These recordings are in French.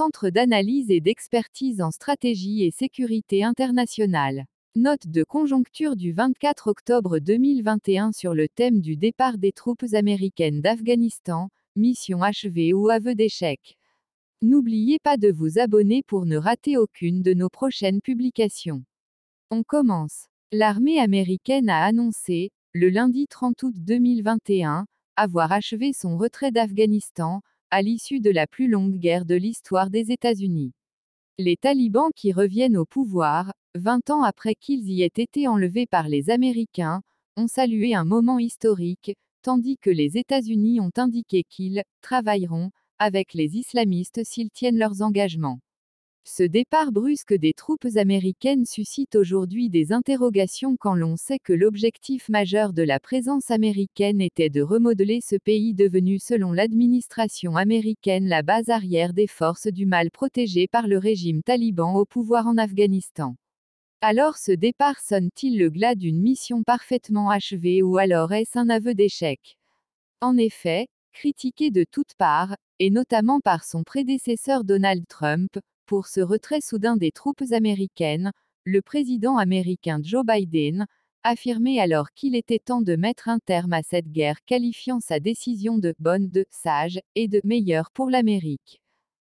centre d'analyse et d'expertise en stratégie et sécurité internationale. Note de conjoncture du 24 octobre 2021 sur le thème du départ des troupes américaines d'Afghanistan, mission achevée ou aveu d'échec. N'oubliez pas de vous abonner pour ne rater aucune de nos prochaines publications. On commence. L'armée américaine a annoncé, le lundi 30 août 2021, avoir achevé son retrait d'Afghanistan, à l'issue de la plus longue guerre de l'histoire des États-Unis. Les talibans qui reviennent au pouvoir, 20 ans après qu'ils y aient été enlevés par les Américains, ont salué un moment historique, tandis que les États-Unis ont indiqué qu'ils travailleront avec les islamistes s'ils tiennent leurs engagements. Ce départ brusque des troupes américaines suscite aujourd'hui des interrogations quand l'on sait que l'objectif majeur de la présence américaine était de remodeler ce pays devenu selon l'administration américaine la base arrière des forces du mal protégées par le régime taliban au pouvoir en Afghanistan. Alors ce départ sonne-t-il le glas d'une mission parfaitement achevée ou alors est-ce un aveu d'échec? En effet, critiqué de toutes parts, et notamment par son prédécesseur Donald Trump, pour ce retrait soudain des troupes américaines, le président américain Joe Biden, affirmait alors qu'il était temps de mettre un terme à cette guerre qualifiant sa décision de bonne, de sage, et de meilleure pour l'Amérique.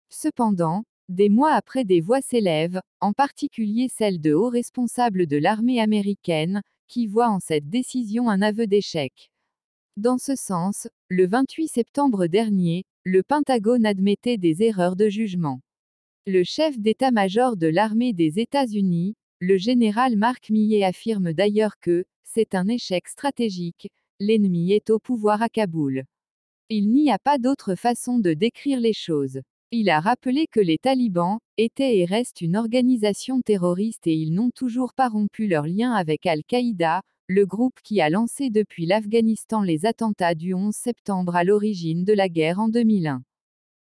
Cependant, des mois après des voix s'élèvent, en particulier celles de hauts responsables de l'armée américaine, qui voient en cette décision un aveu d'échec. Dans ce sens, le 28 septembre dernier, le Pentagone admettait des erreurs de jugement. Le chef d'état-major de l'armée des États-Unis, le général Mark Millet affirme d'ailleurs que, c'est un échec stratégique, l'ennemi est au pouvoir à Kaboul. Il n'y a pas d'autre façon de décrire les choses. Il a rappelé que les talibans étaient et restent une organisation terroriste et ils n'ont toujours pas rompu leur lien avec Al-Qaïda, le groupe qui a lancé depuis l'Afghanistan les attentats du 11 septembre à l'origine de la guerre en 2001.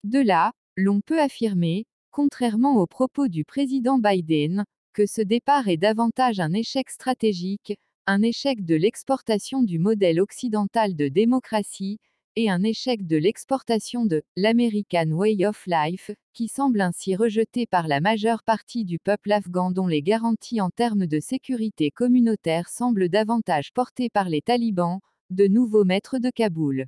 De là, l'on peut affirmer, contrairement aux propos du président Biden, que ce départ est davantage un échec stratégique, un échec de l'exportation du modèle occidental de démocratie, et un échec de l'exportation de l'American Way of Life, qui semble ainsi rejeté par la majeure partie du peuple afghan dont les garanties en termes de sécurité communautaire semblent davantage portées par les talibans, de nouveaux maîtres de Kaboul.